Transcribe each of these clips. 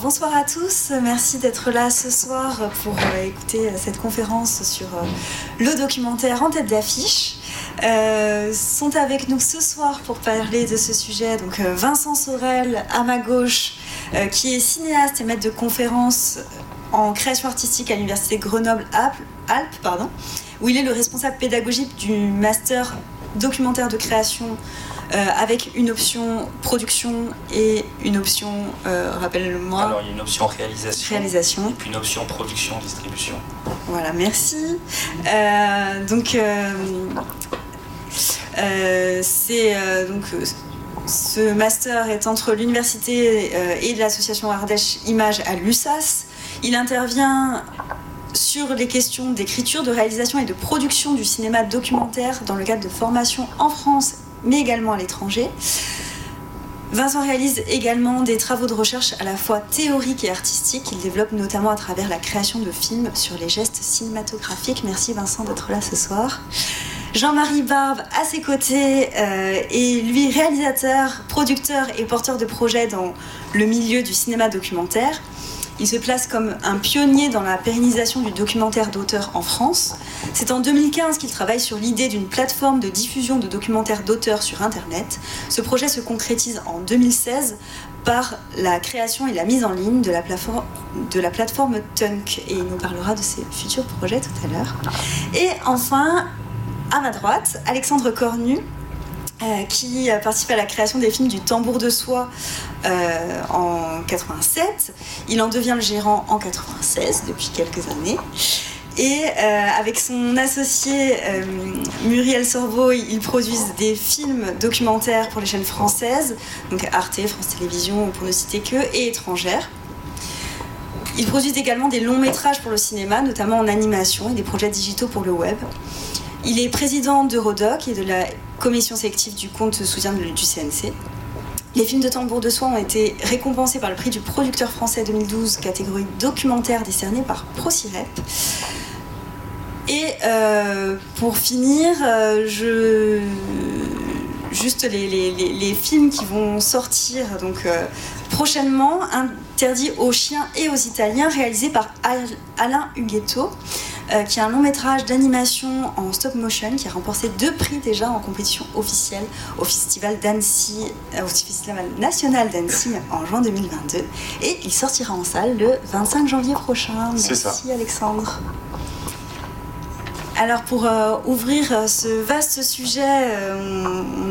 bonsoir à tous. Merci d'être là ce soir pour euh, écouter euh, cette conférence sur euh, le documentaire en tête d'affiche. sont avec nous ce soir pour parler de ce sujet donc Vincent Sorel à ma gauche qui est cinéaste et maître de conférence en création artistique à l'université Grenoble-Alpes pardon où il est le responsable pédagogique du master documentaire de création euh, avec une option production et une option, euh, rappelle-moi. Alors il y a une option réalisation. Réalisation. Et puis une option production, distribution. Voilà, merci. Euh, donc, c'est donc ce master est entre l'université et l'association Ardèche Images à l'USAS. Il intervient sur les questions d'écriture, de réalisation et de production du cinéma documentaire dans le cadre de formation en France mais également à l'étranger. Vincent réalise également des travaux de recherche à la fois théoriques et artistiques qu'il développe notamment à travers la création de films sur les gestes cinématographiques. Merci Vincent d'être là ce soir. Jean-Marie Barbe à ses côtés euh, est lui réalisateur, producteur et porteur de projets dans le milieu du cinéma documentaire. Il se place comme un pionnier dans la pérennisation du documentaire d'auteur en France. C'est en 2015 qu'il travaille sur l'idée d'une plateforme de diffusion de documentaires d'auteurs sur Internet. Ce projet se concrétise en 2016 par la création et la mise en ligne de la plateforme Tunk. Et il nous parlera de ses futurs projets tout à l'heure. Et enfin, à ma droite, Alexandre Cornu, euh, qui participe à la création des films du Tambour de Soie euh, en 87. Il en devient le gérant en 96 depuis quelques années. Et euh, avec son associé Muriel Sorvo, ils produisent des films documentaires pour les chaînes françaises, donc Arte, France Télévisions, pour ne citer que, et étrangères. Ils produisent également des longs métrages pour le cinéma, notamment en animation, et des projets digitaux pour le web. Il est président d'Eurodoc et de la commission sélective du compte soutien du CNC. Les films de tambour de soie ont été récompensés par le prix du producteur français 2012, catégorie documentaire décerné par ProCirep. Et euh, pour finir, euh, je... juste les, films qui vont sortir donc, euh, prochainement, interdits aux chiens et aux Italiens, réalisés par Alain Huguetto. Euh, qui est un long métrage d'animation en stop motion qui a remporté deux prix déjà en compétition officielle au Festival d'Annecy, euh, au Festival national d'Annecy en juin 2022. Et il sortira en salle le 25 janvier prochain. Merci Alexandre. Alors pour euh, ouvrir ce vaste sujet,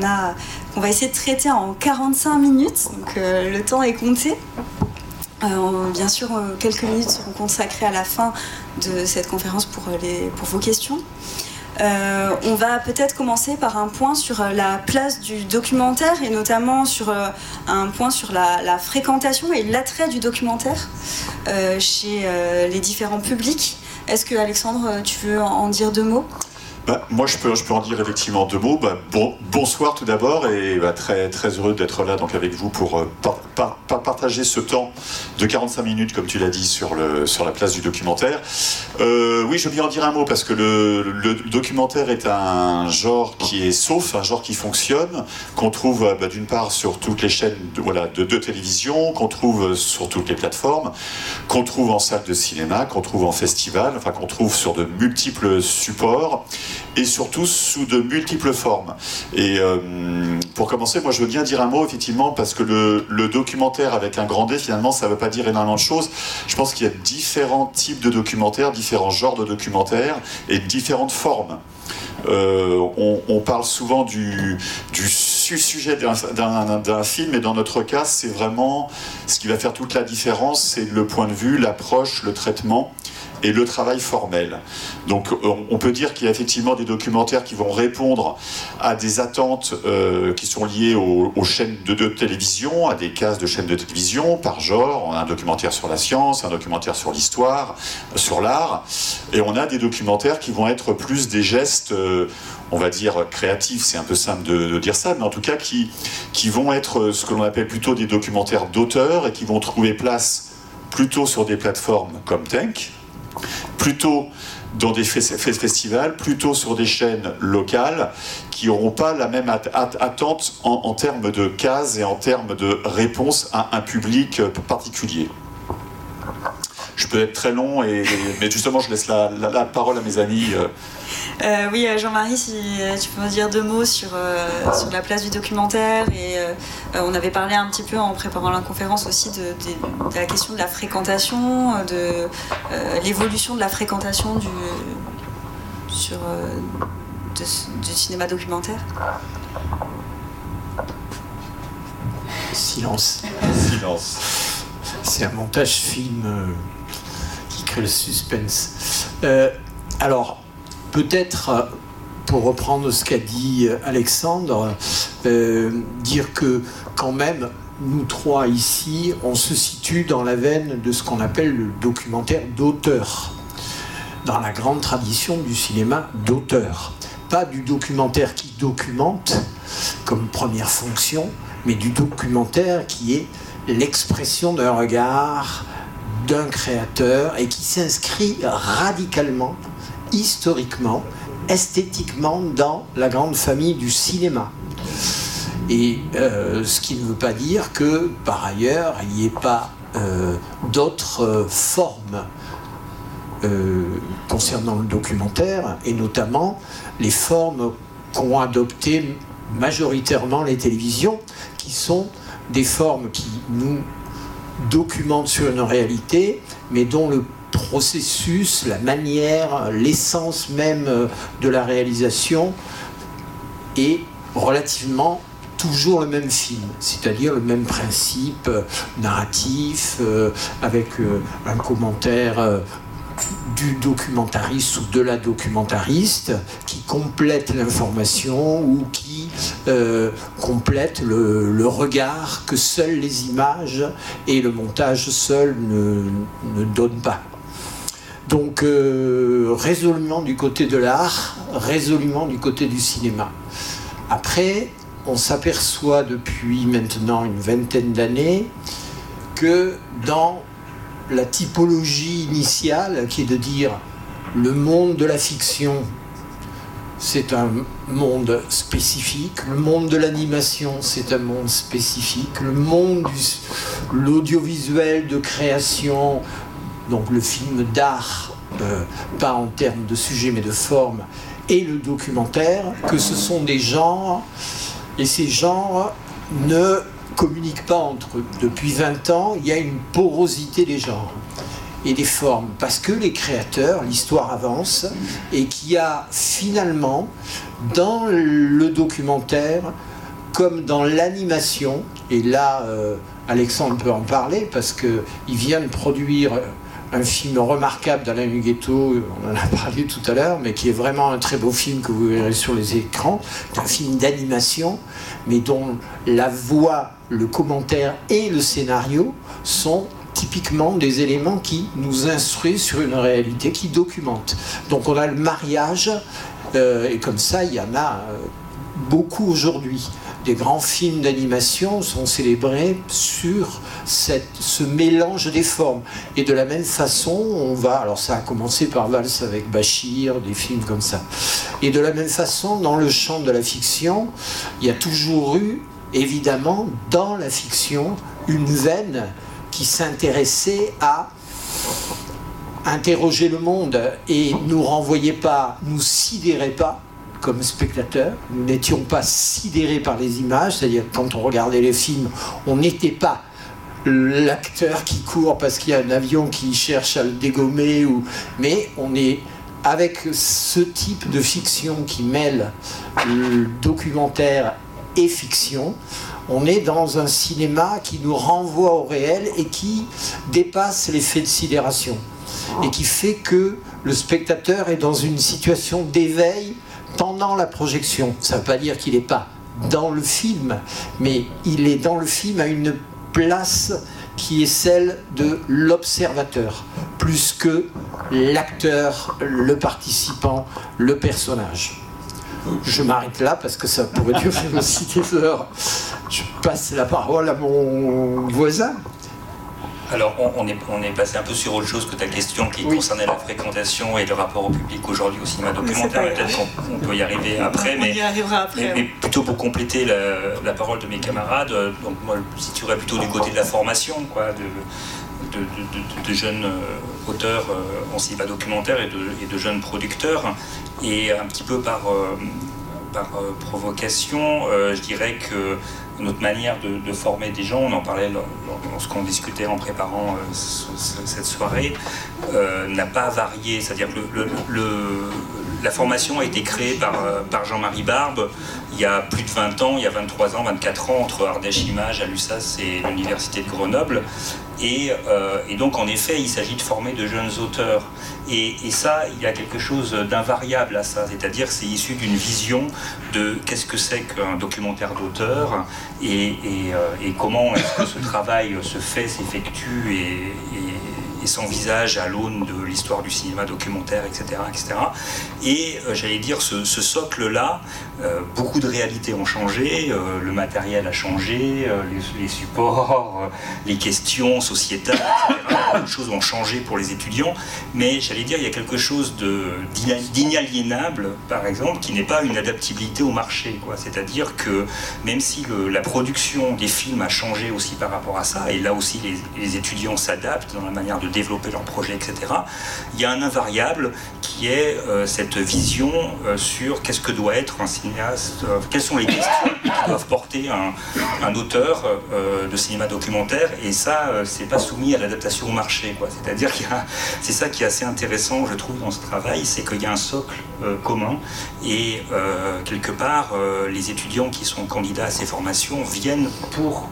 a, on va essayer de traiter en 45 minutes, donc le temps est compté. Euh, bien sûr, euh, quelques minutes seront consacrées à la fin de cette conférence euh, pour vos questions. on va peut-être commencer par un point sur la place du documentaire et notamment sur un point sur la, fréquentation et l'attrait du documentaire chez les différents publics. Est-ce que Alexandre, tu veux en dire deux mots? Bah, moi, je peux, je peux en dire effectivement deux mots. Bah, bon, bonsoir tout d'abord et bah, très, très heureux d'être là donc, avec vous pour euh, partager ce temps de 45 minutes, comme tu l'as dit, sur, la place du documentaire. Euh, oui, je bien en dire un mot parce que le, documentaire est un genre qui est sauf, un genre qui fonctionne, qu'on trouve d'une part sur toutes les chaînes de télévision, qu'on trouve sur toutes les plateformes, qu'on trouve en salle de cinéma, qu'on trouve en festival, enfin qu'on trouve sur de multiples supports et surtout sous de multiples formes. Et euh, pour commencer, moi je veux bien dire un mot effectivement parce que le, documentaire avec un grand D finalement ça ne veut pas dire énormément de choses. Je pense qu'il y a différents types de documentaires, différents genres de documentaires et différentes formes. Euh, on, parle souvent du, du sujet d'un film, et dans notre cas, c'est vraiment ce qui va faire toute la différence, c'est le point de vue, l'approche, le traitement et le travail formel. Donc on peut dire qu'il y a effectivement des documentaires qui vont répondre à des attentes euh, qui sont liées aux, chaînes de, de, télévision, à des cases de chaînes de télévision par genre. On a un documentaire sur la science, un documentaire sur l'histoire, sur l'art, et on a des documentaires qui vont être plus des gestes, euh, on va dire créatifs, c'est un peu simple de, dire ça, mais en tout cas qui, qui vont être ce que l'on appelle plutôt des documentaires d'auteur et qui vont trouver place plutôt sur des plateformes comme Tank, plutôt dans des festivals, plutôt sur des chaînes locales qui n'auront pas la même attente en, termes de cases et en termes de réponse à un public particulier. je peux être très long, mais justement, je laisse la, la, parole à mes amis. Euh, oui, Jean-Marie, si tu peux me dire deux mots sur, sur la place du documentaire. Et on avait parlé un petit peu en préparant la conférence aussi de, la question de la fréquentation, de l'évolution de la fréquentation du, sur, du cinéma documentaire. Silence. Silence. C'est un montage film euh, qui crée le suspense. Euh, alors, peut-être, euh, pour reprendre ce qu'a dit Alexandre, dire que quand même, nous trois ici, on se situe dans la veine de ce qu'on appelle le documentaire d'auteur, dans la grande tradition du cinéma d'auteur. Pas du documentaire qui documente comme première fonction, mais du documentaire qui est l'expression d'un regard d'un créateur et qui s'inscrit radicalement, historiquement, esthétiquement dans la grande famille du cinéma. Et euh, ce qui ne veut pas dire que, par ailleurs, il n'y ait pas euh, d'autres euh, formes concernant le documentaire, et notamment les formes qu'ont adoptées majoritairement les télévisions, qui sont des formes qui nous documentent sur une réalité, mais dont le processus, la manière, l'essence même de la réalisation est relativement toujours le même film, c'est-à-dire le même principe narratif, euh, avec euh, un commentaire du documentariste ou de la documentariste qui complète l'information ou qui euh, complète le, regard que seules les images et le montage seul ne donnent pas. Donc euh, résolument du côté de l'art, résolument du côté du cinéma. Après, on s'aperçoit depuis maintenant une vingtaine d'années que dans la typologie initiale qui est de dire le monde de la fiction, c'est un monde spécifique, le monde de l'animation, c'est un monde spécifique, le monde de l'audiovisuel de création, donc le film d'art, euh, pas en termes de sujet mais de forme, et le documentaire, que ce sont des genres, et ces genres ne communiquent pas entre eux. Depuis 20 ans, il y a une porosité des genres et des formes, parce que les créateurs, l'histoire avance, et qu'il y a finalement, dans le documentaire, comme dans l'animation, et là, euh, Alexandre peut en parler, parce qu'il vient de produire un film remarquable d'Alain Huguetto, on en a parlé tout à l'heure, mais qui est vraiment un très beau film que vous verrez sur les écrans. Un film d'animation, mais dont la voix, le commentaire et le scénario sont typiquement des éléments qui nous instruisent sur une réalité, qui documente. Donc on a le mariage, euh, et comme ça, il y en a euh, beaucoup aujourd'hui des grands films d'animation sont célébrés sur ce mélange des formes. Et de la même façon, on va, alors ça a commencé par Vals avec Bachir, des films comme ça. Et de la même façon, dans le champ de la fiction, il y a toujours eu, évidemment, dans la fiction, une veine qui s'intéressait à interroger le monde et nous renvoyait pas, nous sidérait pas comme spectateurs. Nous n'étions pas sidérés par les images, c'est-à-dire quand on regardait les films, on n'était pas l'acteur qui court parce qu'il y a un avion qui cherche à le dégommer, mais on est avec ce type de fiction qui mêle le documentaire et fiction, on est dans un cinéma qui nous renvoie au réel et qui dépasse l'effet de sidération et qui fait que le spectateur est dans une situation d'éveil pendant la projection. Ça ne veut pas dire qu'il n'est pas dans le film, mais il est dans le film à une place qui est celle de l'observateur, plus que l'acteur, le participant, le personnage. Je m'arrête là parce que ça pourrait durer aussi des heures. Je passe la parole à mon voisin. Alors, on, est, on est passé un peu sur autre chose que ta question qui concernait la fréquentation et le rapport au public aujourd'hui au cinéma documentaire. Peut-être qu'on peut y arriver après. On mais, y arrivera après. Mais, plutôt pour compléter la, parole de mes camarades, euh, donc moi je situerais plutôt du côté de la formation, quoi, de, de, jeunes auteurs en cinéma documentaire et de, jeunes producteurs. Et un petit peu par, par provocation, je dirais que notre manière de, former des gens, on en parlait lorsqu'on discutait en préparant cette soirée, n'a pas varié. C'est-à-dire que le, la formation a été créée par, par Jean-Marie Barbe il y a plus de 20 ans, il y a 23 ans, 24 ans, entre Ardèche Image, à l'USAS et l'Université de Grenoble. Euh, et, donc, en effet, il s'agit de former de jeunes auteurs. Et, ça, il y a quelque chose d'invariable à ça. C'est-à-dire, c'est issu d'une vision de qu'est-ce que c'est qu'un documentaire d'auteur et, euh, comment est-ce que ce travail se fait, s'effectue et, et son visage à l'aune de l'histoire du cinéma documentaire, etc. etc. Et euh, j'allais dire, ce, socle-là, beaucoup de réalités ont changé, euh, le matériel a changé, les, supports, les questions sociétales. Beaucoup de choses ont changé pour les étudiants, mais j'allais dire, il y a quelque chose d'inaliénable, par exemple, qui n'est pas une adaptabilité au marché. C'est-à-dire que même si la production des films a changé aussi par rapport à ça, et là aussi les, les étudiants s'adaptent dans la manière de développer leurs projets, etc., il y a un invariable qui est euh, cette vision euh, sur qu'est-ce que doit être un cinéaste, euh, quelles sont les questions qui doivent porter un, un auteur de cinéma documentaire, et ça, c'est pas soumis à l'adaptation au marché. C'est-à-dire que c'est ça qui est assez intéressant, je trouve, dans ce travail, c'est qu'il y a un socle commun, et quelque part, les étudiants qui sont candidats à ces formations viennent pour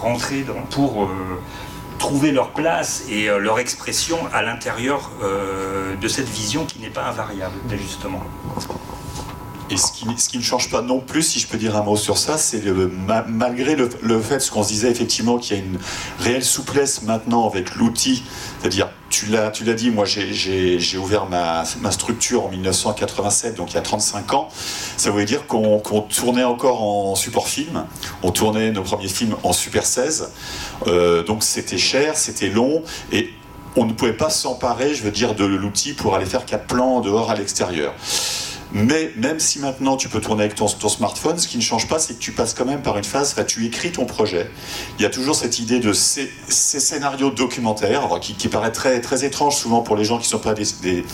rentrer dans, pour trouver leur place et euh, leur expression à l'intérieur euh, de cette vision qui n'est pas invariable d'ajustement. Et ce qui, ce qui, ne change pas non plus, si je peux dire un mot sur ça, c'est malgré le, le, fait, ce qu'on se disait effectivement, qu'il y a une réelle souplesse maintenant avec l'outil, c'est-à-dire, tu l'as dit, moi j'ai ouvert ma, ma, structure en 1987, donc il y a 35 ans, ça voulait dire qu'on tournait encore en support film, on tournait nos premiers films en Super 16, euh, donc c'était cher, c'était long, et on ne pouvait pas s'emparer, je veux dire, de l'outil pour aller faire quatre plans dehors à l'extérieur. Mais même si maintenant tu peux tourner avec ton, smartphone, ce qui ne change pas, c'est que tu passes quand même par une phase, tu écris ton projet. Il y a toujours cette idée de ces, scénarios documentaires, qui, paraît très, très étrange souvent pour les gens qui ne sont pas des,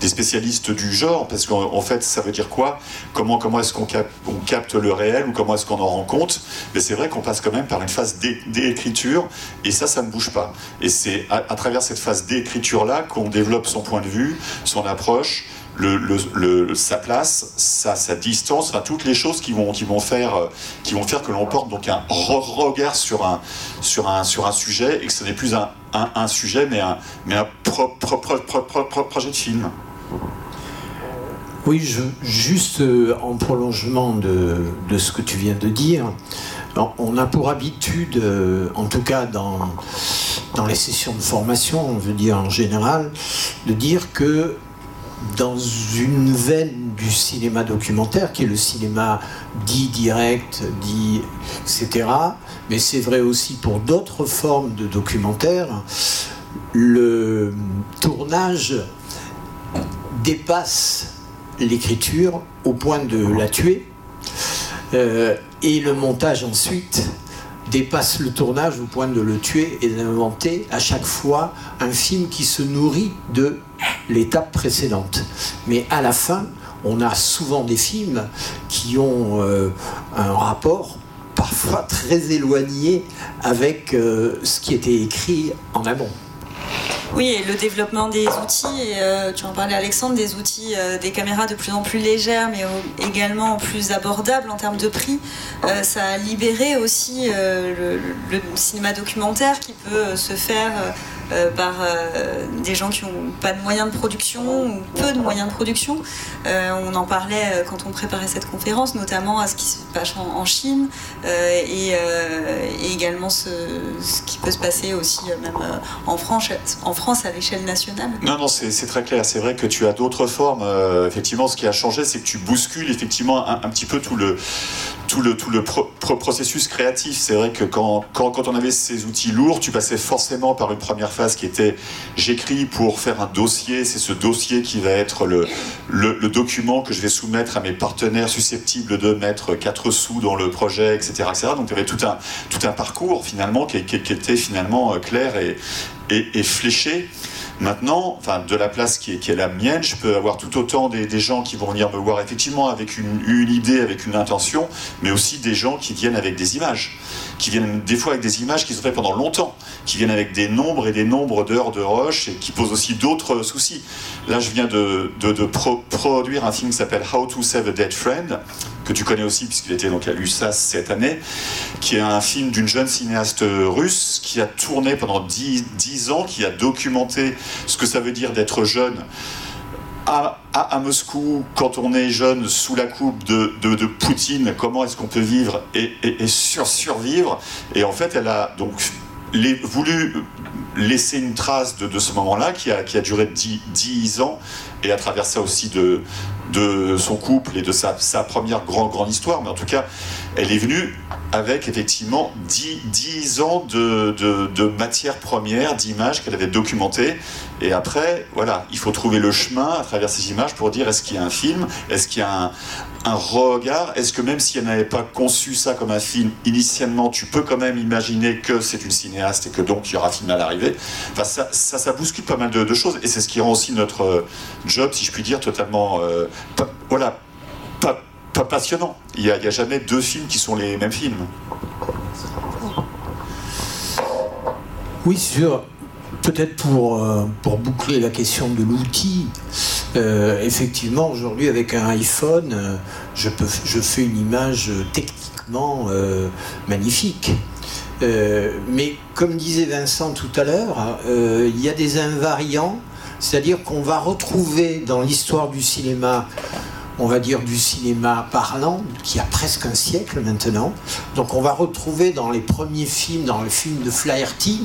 spécialistes du genre, parce qu'en fait, ça veut dire quoi? Comment, comment est-ce qu'on capte, le réel ou comment est-ce qu'on en rend compte? Mais c'est vrai qu'on passe quand même par une phase d'écriture, et ça, ça ne bouge pas. Et c'est à, travers cette phase d'écriture-là qu'on développe son point de vue, son approche, sa place, sa, distance, toutes les choses qui vont, qui vont, faire, euh, qui vont faire que l'on porte donc un regard sur un, sujet et que ce n'est plus un, sujet mais un, mais projet de film. Oui, juste euh, en prolongement de, ce que tu viens de dire, on a pour habitude, euh, en tout cas dans les sessions de formation, on veut dire en général, de dire que dans une veine du cinéma documentaire, qui est le cinéma dit direct, dit etc. Mais c'est vrai aussi pour d'autres formes de documentaire. Le tournage dépasse l'écriture au point de la tuer. Euh, et le montage ensuite dépasse le tournage au point de le tuer et d'inventer à chaque fois un film qui se nourrit de l'étape précédente. Mais à la fin, on a souvent des films qui ont euh, un rapport parfois très éloigné avec euh, ce qui était écrit en amont. Oui, et le développement des outils, euh, tu en parlais Alexandre, des outils, des caméras de plus en plus légères, mais également plus abordables en termes de prix, ça a libéré aussi le, cinéma documentaire qui peut se faire euh, par euh, des gens qui n'ont pas de moyens de production ou peu de moyens de production. Euh, on en parlait quand on préparait cette conférence, notamment à ce qui se passe en, Chine et, également ce, qui peut se passer aussi même en France, en France à l'échelle nationale. Non, non, c'est très clair. C'est vrai que tu as d'autres formes. effectivement, ce qui a changé, c'est que tu bouscules effectivement un, un, petit peu tout le tout le, tout le processus créatif. C'est vrai que quand, quand, on avait ces outils lourds, tu passais forcément par une première phase qui était j'écris pour faire un dossier, c'est ce dossier qui va être le, le, document que je vais soumettre à mes partenaires susceptibles de mettre 4 sous dans le projet, etc. etc. Donc tu avais tout un, tout un parcours finalement qui, était finalement clair et, et, et fléché. Maintenant, enfin, de la place qui est, la mienne, je peux avoir tout autant des, gens qui vont venir me voir effectivement avec une, idée, avec une intention, mais aussi des gens qui viennent avec des images, qui viennent des fois avec des images qui sont faites pendant longtemps, qui viennent avec des nombres et des nombres d'heures de rush et qui posent aussi d'autres soucis. Là, je viens de, de, de pro produire un film qui s'appelle How to Save a Dead Friend, que tu connais aussi puisqu'il était donc à l'USAS cette année, qui est un film d'une jeune cinéaste russe qui a tourné pendant 10, 10 ans, qui a documenté ce que ça veut dire d'être jeune. À, à, Moscou, quand on est jeune sous la coupe de, de, Poutine, comment est-ce qu'on peut vivre et, et, sur, survivre? Et en fait, elle a donc voulu laisser une trace de, de ce moment-là qui a, qui a duré 10, 10 ans et à travers ça aussi de, son couple et de sa, première grande, histoire. Mais en tout cas, elle est venue avec effectivement 10, 10 ans de, de, de matière première, d'images qu'elle avait documentées. Et après, voilà, il faut trouver le chemin à travers ces images pour dire est-ce qu'il y a un film, est-ce qu'il y a un, regard, est-ce que même si elle n'avait pas conçu ça comme un film initialement, tu peux quand même imaginer que c'est une cinéaste et que donc il y aura un film à l'arrivée? Enfin, ça, bouscule pas mal de choses et c'est ce qui rend aussi notre job, si je puis dire, totalement, euh, pas, voilà, pas, pas passionnant. Il n'y a, jamais deux films qui sont les mêmes films. Oui, sûr. Peut-être pour, euh, pour boucler la question de l'outil, euh, effectivement, aujourd'hui, avec un iPhone, je, peux, je fais une image techniquement magnifique. mais comme disait Vincent tout à l'heure, il y a des invariants, c'est-à-dire qu'on va retrouver dans l'histoire du cinéma on va dire, du cinéma parlant, qui a presque un siècle maintenant. Donc on va retrouver dans les premiers films, dans le film de Flaherty,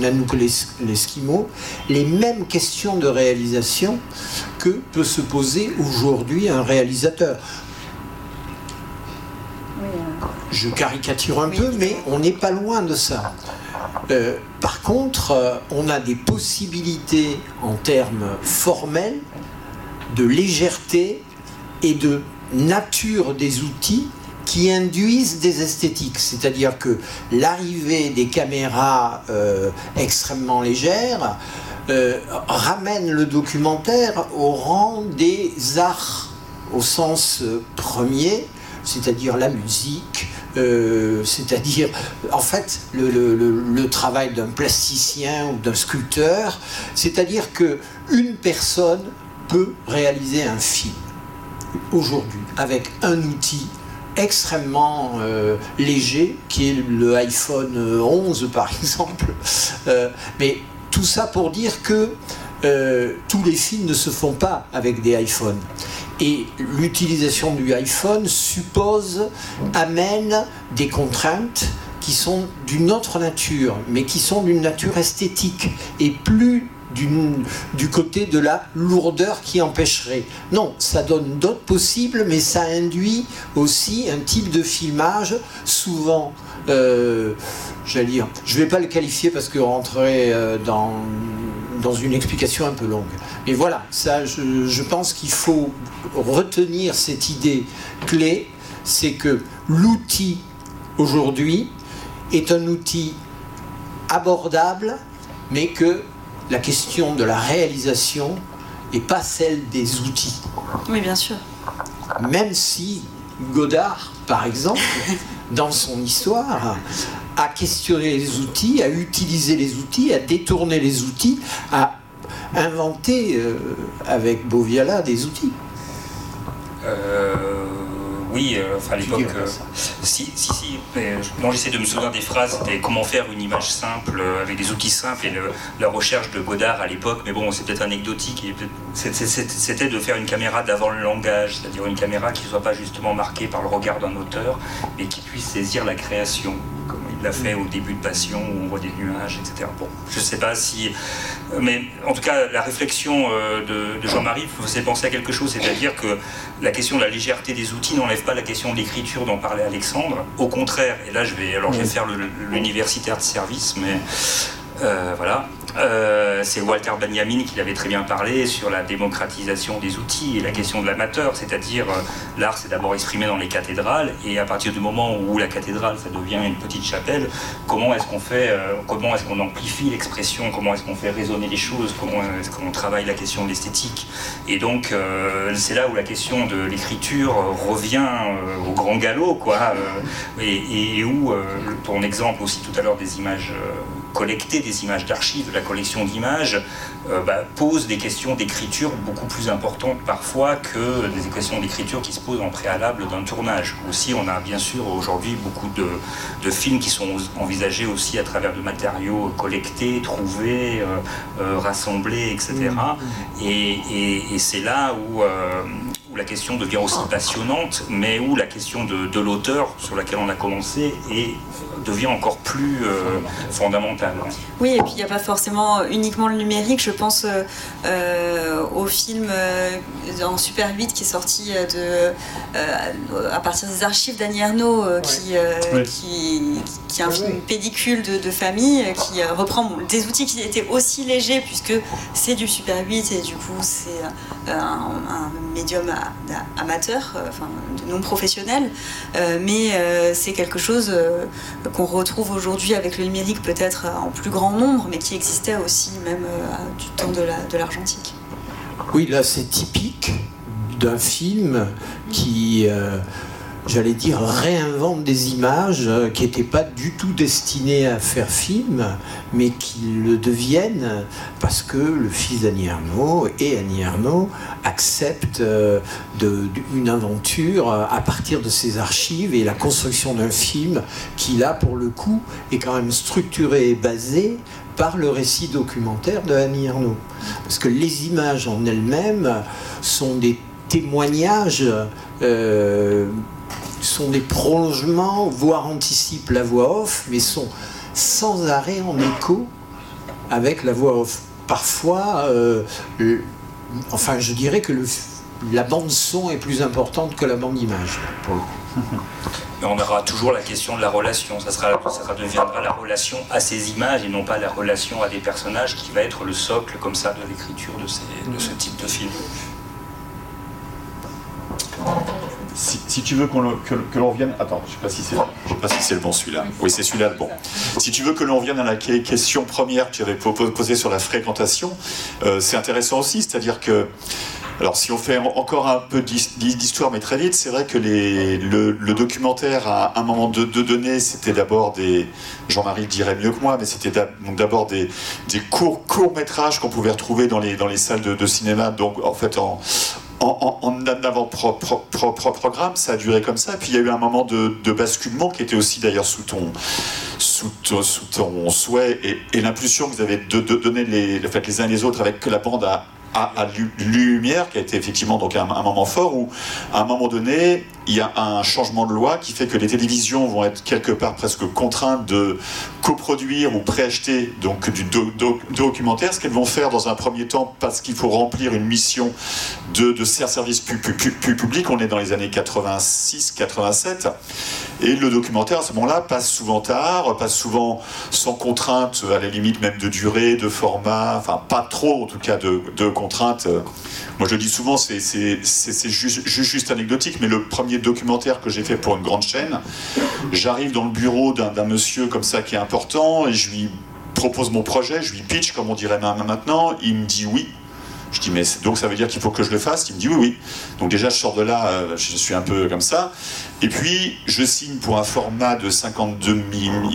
Nanook l'Esquimau, les mêmes questions de réalisation que peut se poser aujourd'hui un réalisateur. Je caricature un peu, mais on n'est pas loin de ça. Euh, par contre, euh, on a des possibilités en termes formels de légèreté et de nature des outils qui induisent des esthétiques. C'est-à-dire que l'arrivée des caméras euh, extrêmement légères ramène le documentaire au rang des arts au sens premier, c'est-à-dire la musique, euh, c'est-à-dire en fait le, travail d'un plasticien ou d'un sculpteur, c'est-à-dire que une personne peut réaliser un film aujourd'hui avec un outil extrêmement euh, léger qui est le iPhone 11 par exemple. Euh, mais tout ça pour dire que euh, tous les films ne se font pas avec des iPhones. Et l'utilisation du iPhone suppose, amène des contraintes qui sont d'une autre nature, mais qui sont d'une nature esthétique. Et plus du côté de la lourdeur qui empêcherait. Non, ça donne d'autres possibles, mais ça induit aussi un type de filmage souvent, euh, j'allais dire, je ne vais pas le qualifier parce que rentrer euh, dans, dans une explication un peu longue. Mais voilà, ça, je, je pense qu'il faut retenir cette idée clé, c'est que l'outil aujourd'hui est un outil abordable, mais que la question de la réalisation et pas celle des outils. Oui, bien sûr. Même si Godard, par exemple, dans son histoire, a questionné les outils, a utilisé les outils, a détourné les outils, a inventé euh, avec Boviala des outils. Euh oui, euh, enfin à l'époque, si, si, si, non, j'essaie de me souvenir des phrases, c'était comment faire une image simple avec des outils simples et le, la recherche de Godard à l'époque, mais bon, c'est peut-être anecdotique, c'était de faire une caméra d'avant le langage, c'est-à-dire une caméra qui ne soit pas justement marquée par le regard d'un auteur, mais qui puisse saisir la création, comme il l'a fait au début de Passion où on voit des nuages, etc. Bon, je ne sais pas si. Mais en tout cas, la réflexion de, de Jean-Marie faisait penser à quelque chose, c'est-à-dire que la question de la légèreté des outils n'enlève pas la question de l'écriture dont parlait Alexandre. Au contraire, et là je vais, alors je vais faire l'universitaire de service, mais voilà. Euh, c'est Walter Benjamin qui l'avait très bien parlé sur la démocratisation des outils et la question de l'amateur, c'est-à-dire euh, l'art c'est d'abord exprimé dans les cathédrales et à partir du moment où la cathédrale ça devient une petite chapelle, comment est-ce qu'on fait, euh, comment est-ce qu'on amplifie l'expression, comment est-ce qu'on fait résonner les choses, comment est-ce qu'on travaille la question de l'esthétique. Et donc c'est là où la question de l'écriture revient au grand galop quoi et, et, où ton exemple aussi tout à l'heure des images collecter des images d'archives, de la collection d'images, euh, bah, pose des questions d'écriture beaucoup plus importantes parfois que des questions d'écriture qui se posent en préalable d'un tournage. Aussi, on a bien sûr aujourd'hui beaucoup de, de, films qui sont envisagés aussi à travers de matériaux collectés, trouvés, euh, euh, rassemblés, etc. Mmh. Et, et, c'est là où où la question devient aussi passionnante, mais où la question de, l'auteur sur laquelle on a commencé et devient encore plus euh, fondamentale. Oui, et puis il n'y a pas forcément uniquement le numérique. Je pense euh, euh, au film en Super 8 qui est sorti de, à partir des archives d'Annie Ernaux, qui, qui, qui, est un film pédicule de, famille, qui reprend des outils qui étaient aussi légers, puisque c'est du Super 8 et du coup c'est un, un médium amateurs, euh, enfin, non professionnels, euh, mais euh, c'est quelque chose qu'on retrouve aujourd'hui avec le numérique peut-être en plus grand nombre, mais qui existait aussi même du temps de l'argentique. oui, là c'est typique d'un film qui j'allais dire, réinvente des images euh, qui n'étaient pas du tout destinées à faire film, mais qui le deviennent parce que le fils d'Annie Ernaux et Annie Ernaux acceptent euh, une aventure à partir de ses archives et la construction d'un film qui, là, pour le coup, est quand même structuré et basé par le récit documentaire de Annie Ernaux. Parce que les images en elles-mêmes sont des témoignages euh, sont des prolongements, voire anticipent la voix off, mais sont sans arrêt en écho avec la voix off. Parfois, euh, enfin, je dirais que la bande son est plus importante que la bande image. Mais on aura toujours la question de la relation. Ça, sera, ça deviendra la relation à ces images et non pas la relation à des personnages qui va être le socle comme ça de l'écriture de, de ce type de film si, tu veux que, l'on vienne. Attends, je ne sais pas si c'est si le bon celui-là. Oui, c'est celui-là le bon. Si tu veux que l'on vienne à la question première que tu avais posée sur la fréquentation, euh, c'est intéressant aussi, c'est-à-dire que. Alors, si on fait encore un peu d'histoire, mais très vite, c'est vrai que les, le, documentaire, à un moment de, de donné, c'était d'abord des. Jean-Marie le dirait mieux que moi, mais c'était d'abord des, des courts, courts métrages qu'on pouvait retrouver dans les, dans les salles de, de cinéma, donc en fait en, en, en, avant-programme, ça a duré comme ça. Puis il y a eu un moment de, basculement qui était aussi d'ailleurs sous ton, souhait et, l'impulsion que vous avez de, donner les, uns les autres avec que la bande a à, Lumière, qui a été effectivement donc un, moment fort où, à un moment donné, il y a un changement de loi qui fait que les télévisions vont être quelque part presque contraintes de coproduire ou préacheter donc du documentaire, ce qu'elles vont faire dans un premier temps parce qu'il faut remplir une mission de, de service public. On est dans les années 86-87 et le documentaire à ce moment-là passe souvent tard, passe souvent sans contrainte, à la limite même de durée, de format, enfin pas trop en tout cas de, de contraintes. Moi je le dis souvent, c'est juste, juste, anecdotique, mais le premier documentaire que j'ai fait pour une grande chaîne, j'arrive dans le bureau d'un monsieur comme ça qui est important et je lui propose mon projet, je lui pitch comme on dirait maintenant, il me dit oui. Je dis, mais donc ça veut dire qu'il faut que je le fasse? Il me dit, oui, oui. Donc déjà, je sors de là, euh, je suis un peu comme ça. Et puis, je signe pour un format de 52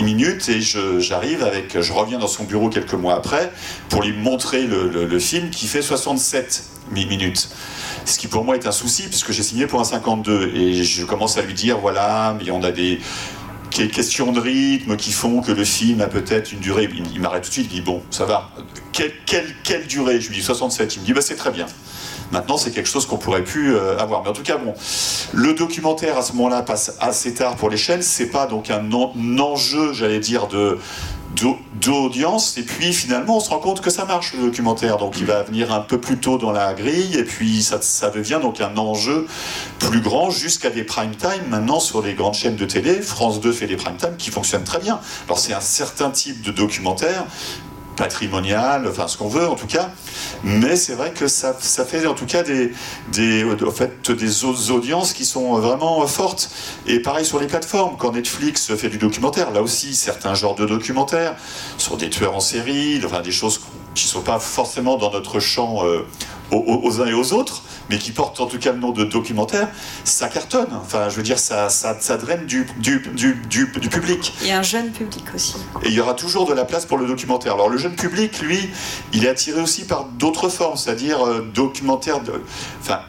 minutes et j'arrive avec, je reviens dans son bureau quelques mois après pour lui montrer le, film qui fait 67 minutes. Ce qui pour moi est un souci puisque j'ai signé pour un 52 et je commence à lui dire, voilà, mais on a des questions de rythme qui font que le film a peut-être une durée. Il, m'arrête tout de suite, il dit Bon, ça va. Quelle, quelle, durée? Je lui dis 67. Il me dit bah, C'est très bien. Maintenant, c'est quelque chose qu'on pourrait plus euh, avoir. Mais en tout cas, bon, le documentaire à ce moment-là passe assez tard pour l'échelle. C'est pas donc un, enjeu, j'allais dire, de d'audience et puis finalement on se rend compte que ça marche le documentaire. Donc il va venir un peu plus tôt dans la grille et puis ça, ça devient donc un enjeu plus grand jusqu'à des prime time maintenant sur les grandes chaînes de télé. France 2 fait des prime time qui fonctionnent très bien. Alors c'est un certain type de documentaire patrimonial, enfin ce qu'on veut en tout cas. Mais c'est vrai que ça, fait en tout cas des audiences qui sont vraiment fortes. Et pareil sur les plateformes, quand Netflix fait du documentaire, là aussi certains genres de documentaires sur des tueurs en série, enfin des choses qui ne sont pas forcément dans notre champ euh, aux, uns et aux autres, mais qui portent en tout cas le nom de documentaire, ça cartonne. Enfin, je veux dire, ça, ça, ça draine du, du, du, du, public. Et un jeune public aussi. Et il y aura toujours de la place pour le documentaire. Alors, le jeune public, lui, il est attiré aussi par d'autres formes, c'est-à-dire euh, documentaire de. Enfin,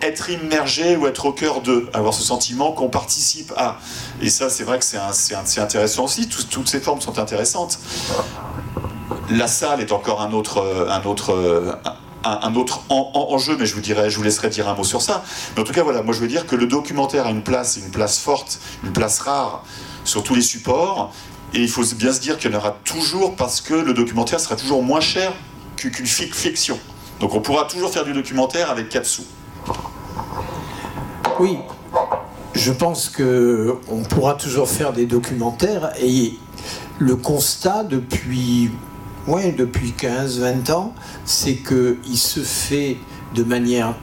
être immergé ou être au cœur de, avoir ce sentiment qu'on participe à. Et ça, c'est vrai que c'est intéressant aussi. toutes ces formes sont intéressantes. La salle est encore un autre, un autre, un, autre enjeu, mais je vous, dirai, je vous laisserai dire un mot sur ça. Mais en tout cas, voilà, moi je veux dire que le documentaire a une place, une place forte, une place rare sur tous les supports. Et il faut bien se dire qu'il y en aura toujours parce que le documentaire sera toujours moins cher qu'une fiction. Donc on pourra toujours faire du documentaire avec 4 sous. Oui, je pense que on pourra toujours faire des documentaires et le constat depuis oui, depuis 15-20 ans, c'est qu'il se fait de manière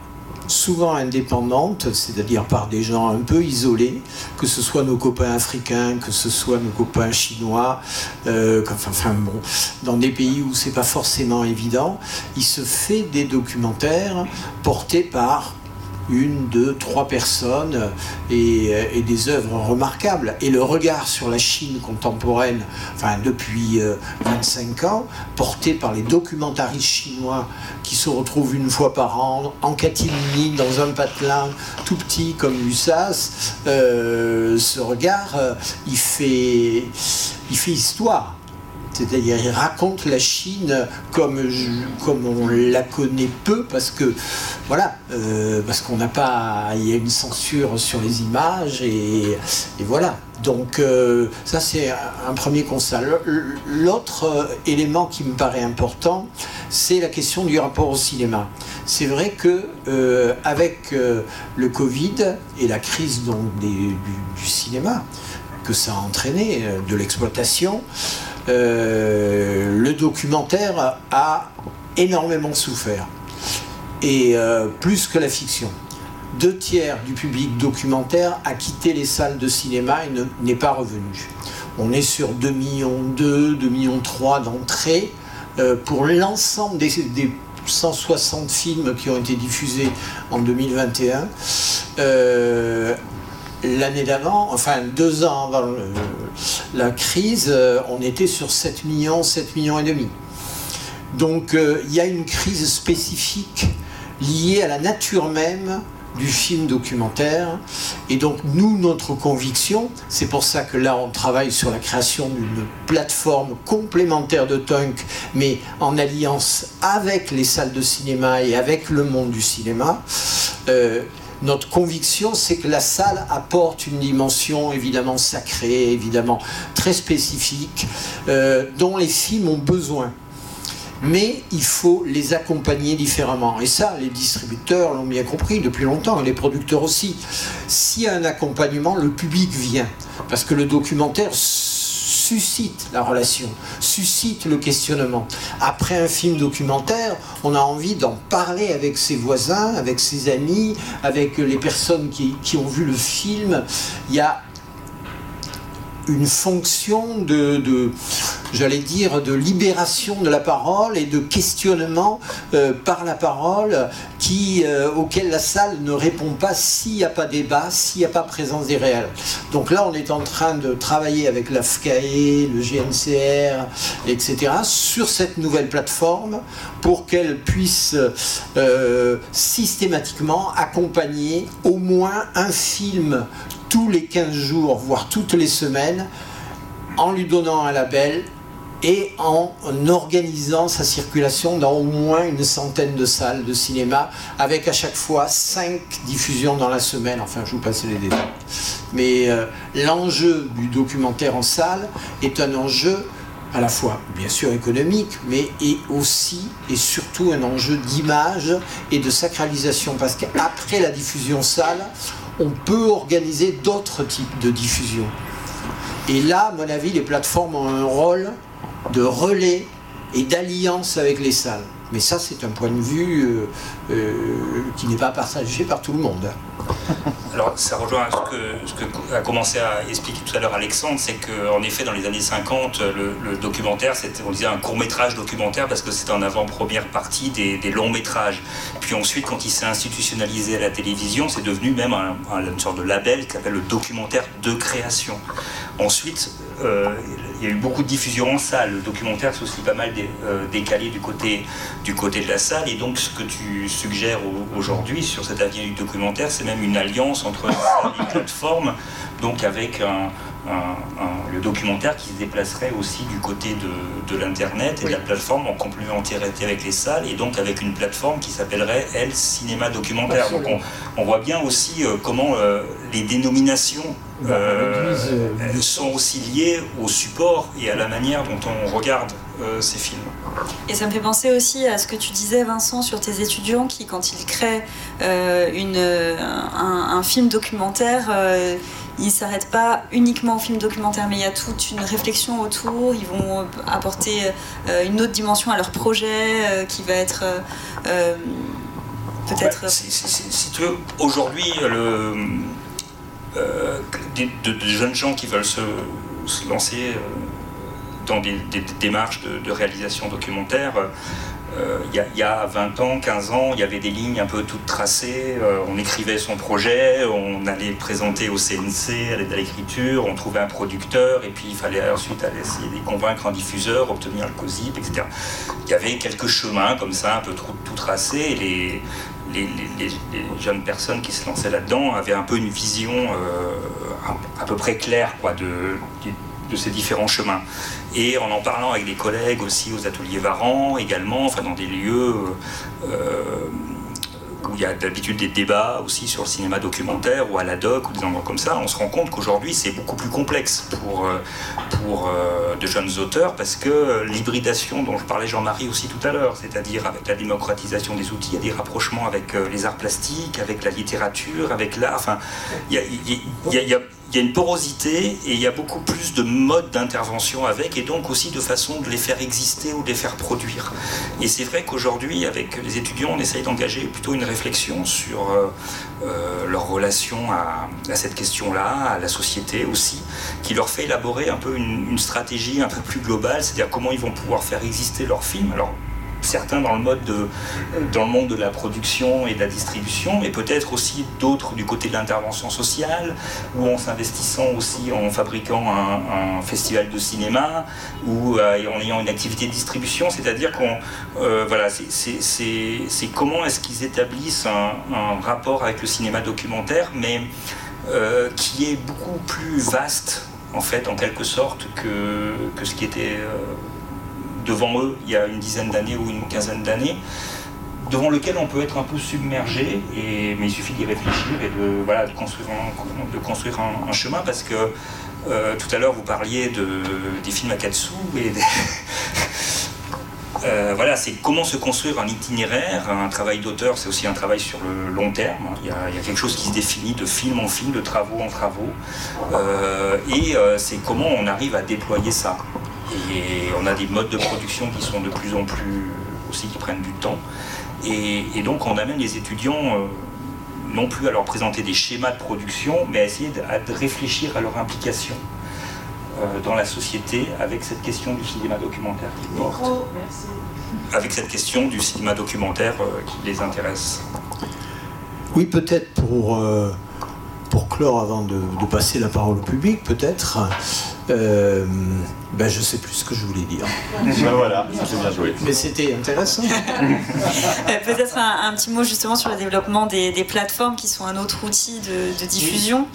souvent indépendante, c'est-à-dire par des gens un peu isolés, que ce soit nos copains africains, que ce soit nos copains chinois, euh, dans des pays où c'est pas forcément évident, il se fait des documentaires portés par une, deux, trois personnes et, et, des œuvres remarquables. Et le regard sur la Chine contemporaine, enfin depuis 25 euh, ans, porté par les documentaristes chinois qui se retrouvent une fois par an en catimini dans un patelin tout petit comme l'USAS, euh, ce regard, euh, il, fait, il fait histoire. C'est-à-dire, il raconte la Chine comme, comme on la connaît peu, parce que, voilà, euh, parce qu'on n'a pas. Il y a une censure sur les images, et, voilà. Donc, euh, ça, c'est un premier constat. L'autre euh, élément qui me paraît important, c'est la question du rapport au cinéma. C'est vrai que avec le Covid et la crise donc, du, du, cinéma que ça a entraîné, de l'exploitation, le documentaire a énormément souffert, et euh, plus que la fiction. Deux tiers du public documentaire a quitté les salles de cinéma et n'est pas revenu. On est sur 2 millions 2, 2 millions 3 d'entrées euh, pour l'ensemble des, 160 films qui ont été diffusés en 2021 l'année d'avant, enfin deux ans avant la crise, euh, on était sur 7 millions, 7 millions et demi. Donc euh, il y a une crise spécifique liée à la nature même du film documentaire. Et donc nous, notre conviction, c'est pour ça que là, on travaille sur la création d'une plateforme complémentaire de Tunk, mais en alliance avec les salles de cinéma et avec le monde du cinéma. Euh, notre conviction, c'est que la salle apporte une dimension évidemment sacrée, évidemment très spécifique, euh, dont les films ont besoin. Mais il faut les accompagner différemment. Et ça, les distributeurs l'ont bien compris depuis longtemps, et les producteurs aussi. S'il y a un accompagnement, le public vient. Parce que le documentaire suscite la relation, suscite le questionnement. Après un film documentaire, on a envie d'en parler avec ses voisins, avec ses amis, avec les personnes qui, qui ont vu le film. Il y a une fonction de, j'allais dire, de libération de la parole et de questionnement euh, par la parole qui, euh, auquel la salle ne répond pas s'il n'y a pas débat, s'il n'y a pas présence des réels. Donc là, on est en train de travailler avec la FCAE, le GNCR, etc., sur cette nouvelle plateforme pour qu'elle puisse euh, systématiquement accompagner au moins un film tous les 15 jours, voire toutes les semaines, en lui donnant un label et en organisant sa circulation dans au moins une centaine de salles de cinéma, avec à chaque fois cinq diffusions dans la semaine. Enfin, je vous passe les détails. Mais euh, l'enjeu du documentaire en salle est un enjeu à la fois bien sûr économique, mais est aussi et surtout un enjeu d'image et de sacralisation, parce qu'après la diffusion salle, on peut organiser d'autres types de diffusion. Et là, à mon avis, les plateformes ont un rôle de relais et d'alliance avec les salles. Mais ça, c'est un point de vue euh, euh, qui n'est pas partagé par tout le monde. Alors, ça rejoint ce que, a commencé à expliquer tout à l'heure Alexandre, c'est qu'en effet, dans les années 50, le, documentaire, on disait un court-métrage documentaire parce que c'était en avant-première partie des, longs métrages. Puis ensuite, quand il s'est institutionnalisé à la télévision, c'est devenu même une sorte de label qui s'appelle le documentaire de création. Ensuite, euh, il y a eu beaucoup de diffusion en salle. Le documentaire s'est aussi pas mal euh, décalé du côté, du côté de la salle. Et donc, ce que tu suggères aujourd'hui sur cet avenir du documentaire, c'est même une alliance entre les plateformes, donc avec un, le documentaire qui se déplacerait aussi du côté de, l'Internet et de la plateforme en complémentarité avec les salles et donc avec une plateforme qui s'appellerait Elle Cinéma Documentaire. Donc on, voit bien aussi euh, comment euh, les dénominations euh, sont aussi liées au support et à la manière dont on regarde ces films. Et ça me fait penser aussi à ce que tu disais, Vincent, sur tes étudiants qui, quand ils créent une, un, film documentaire, ils s'arrêtent pas uniquement au film documentaire, mais il y a toute une réflexion autour. Ils vont apporter euh, une autre dimension à leur projet euh, qui va être euh, peut-être. si, tu veux, aujourd'hui, des, de, jeunes gens qui veulent se, lancer dans des, démarches de, réalisation documentaire euh, il y, a 20 ans, 15 ans, il y avait des lignes un peu toutes tracées. Euh, on écrivait son projet, on allait présenter au CNC, à l'écriture, on trouvait un producteur, et puis il fallait ensuite aller essayer de convaincre un diffuseur, obtenir le COSIP, etc. Il y avait quelques chemins comme ça, un peu tout, tracés, et les, les, jeunes personnes qui se lançaient là-dedans avaient un peu une vision euh, à, peu près claire quoi, de, de ces différents chemins. Et en en parlant avec des collègues aussi aux ateliers Varan également, enfin dans des lieux euh, où il y a d'habitude des débats aussi sur le cinéma documentaire ou à la doc ou des endroits comme ça, on se rend compte qu'aujourd'hui c'est beaucoup plus complexe pour, euh, pour euh, de jeunes auteurs parce que l'hybridation dont je parlais Jean-Marie aussi tout à l'heure, c'est-à-dire avec la démocratisation des outils, il y a des rapprochements avec les arts plastiques, avec la littérature, avec l'art, enfin il y a une porosité et il y a beaucoup plus de modes d'intervention avec et donc aussi de façon de les faire exister ou de les faire produire. Et c'est vrai qu'aujourd'hui, avec les étudiants, on essaye d'engager plutôt une réflexion sur euh, euh, leur relation à, cette question-là, à la société aussi, qui leur fait élaborer un peu une, stratégie un peu plus globale, c'est-à-dire comment ils vont pouvoir faire exister leurs films. Alors, certains dans le, monde de la production et de la distribution, mais peut-être aussi d'autres du côté de l'intervention sociale, ou en s'investissant aussi en fabriquant un, festival de cinéma, ou euh, en ayant une activité de distribution, c'est-à-dire qu'on euh, voilà, c'est comment est-ce qu'ils établissent un, rapport avec le cinéma documentaire, mais euh, qui est beaucoup plus vaste en fait, en quelque sorte, que ce qui était devant eux il y a une dizaine d'années ou une quinzaine d'années, devant lequel on peut être un peu submergé, et, mais il suffit d'y réfléchir et de, voilà, de construire, un, de construire un, chemin parce que euh, tout à l'heure vous parliez de, des films à Katsu et euh, voilà, c'est comment se construire un itinéraire. Un travail d'auteur, c'est aussi un travail sur le long terme. Il y, a, quelque chose qui se définit de film en film, de travaux en travaux. Euh, et c'est comment on arrive à déployer ça. Et on a des modes de production qui sont de plus en plus aussi qui prennent du temps. Et, donc on amène les étudiants euh, non plus à leur présenter des schémas de production, mais à essayer de, réfléchir à leur implication euh, dans la société avec cette question du cinéma documentaire qui porte. Avec cette question du cinéma documentaire euh, qui les intéresse. Oui, peut-être pour, pour clore avant de, de, passer la parole au public, peut-être. Euh, ben je sais plus ce que je voulais dire. Ben voilà, c'est bien joué. Mais c'était intéressant. Euh, Peut-être un, un petit mot justement sur le développement des, des plateformes qui sont un autre outil de, de diffusion.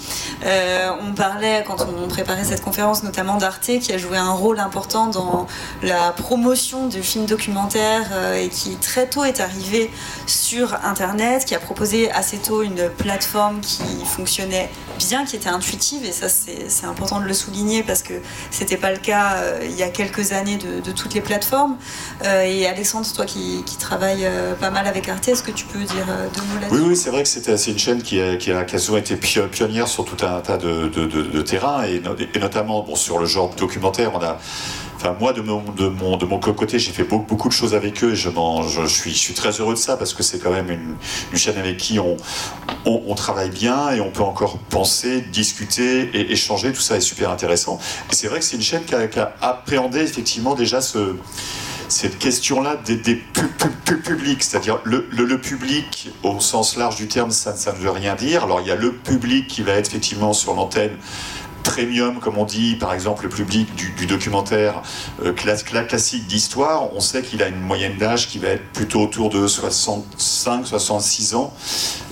Euh, on parlait quand on préparait cette conférence notamment d'Arte qui a joué un rôle important dans la promotion de films documentaires euh, et qui très tôt est arrivé sur Internet, qui a proposé assez tôt une plateforme qui fonctionnait bien, qui était intuitive et ça c'est important de le souligner parce que c'était pas le cas euh, il y a quelques années de, toutes les plateformes. Euh, et Alexandre, toi qui, qui travailles euh, pas mal avec Arte, est-ce que tu peux dire euh, deux mots là-dessus? Oui, oui, c'est vrai que c'est une chaîne qui a, qui a, souvent été pio- pionnière sur tout un tas de, de, terrains et, et notamment bon, sur le genre documentaire. On a, enfin moi de mon côté, j'ai fait beaucoup, de choses avec eux et je suis très heureux de ça parce que c'est quand même une, chaîne avec qui on, travaille bien et on peut encore penser, discuter et échanger. Tout ça est super intéressant. C'est vrai que c'est une chaîne qui a, appréhendé effectivement déjà ce cette question-là des, des pu- pu- pu- publics, c'est-à-dire le, public au sens large du terme, ça ne veut rien dire. Alors il y a le public qui va être effectivement sur l'antenne premium, comme on dit, par exemple le public du, documentaire euh, classique d'histoire, on sait qu'il a une moyenne d'âge qui va être plutôt autour de 65-66 ans.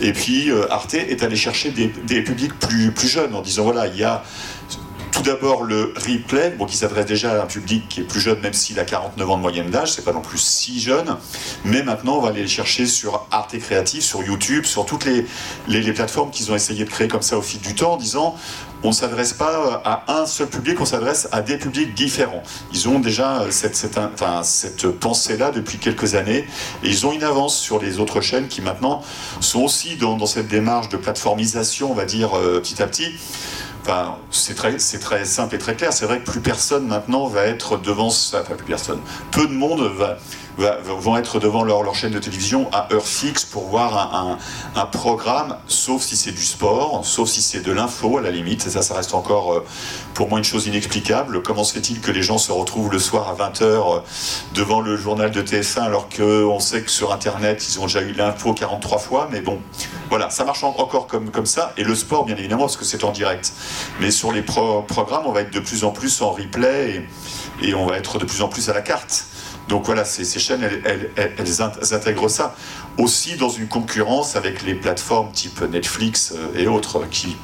Et puis euh, Arte est allé chercher des, publics plus, jeunes en disant voilà, il y a tout d'abord le replay, bon, qui s'adresse déjà à un public qui est plus jeune, même s'il a 49 ans de moyenne d'âge, c'est pas non plus si jeune. Mais maintenant, on va aller le chercher sur Arte Créatif, sur YouTube, sur toutes les, les, les plateformes qu'ils ont essayé de créer comme ça au fil du temps, en disant on ne s'adresse pas à un seul public, on s'adresse à des publics différents. Ils ont déjà cette, cette, pensée-là depuis quelques années et ils ont une avance sur les autres chaînes qui maintenant sont aussi dans, cette démarche de plateformisation, on va dire, euh, petit à petit. Enfin, c'est très simple et très clair. C'est vrai que plus personne maintenant va être devant, ça- enfin plus personne, peu de monde va, vont être devant leur, chaîne de télévision à heure fixe pour voir un, programme, sauf si c'est du sport, sauf si c'est de l'info à la limite. Ça, ça reste encore euh, pour moi une chose inexplicable. Comment se fait-il que les gens se retrouvent le soir à 20h devant le journal de TF1 alors qu'on sait que sur Internet, ils ont déjà eu l'info 43 fois? Mais bon, voilà, ça marche en- encore comme, ça. Et le sport, bien évidemment, parce que c'est en direct. Mais sur les pro- programmes, on va être de plus en plus en replay et on va être de plus en plus à la carte. Donc voilà, ces, chaînes, elles intègrent ça. Aussi dans une concurrence avec les plateformes type Netflix euh, et autres qui,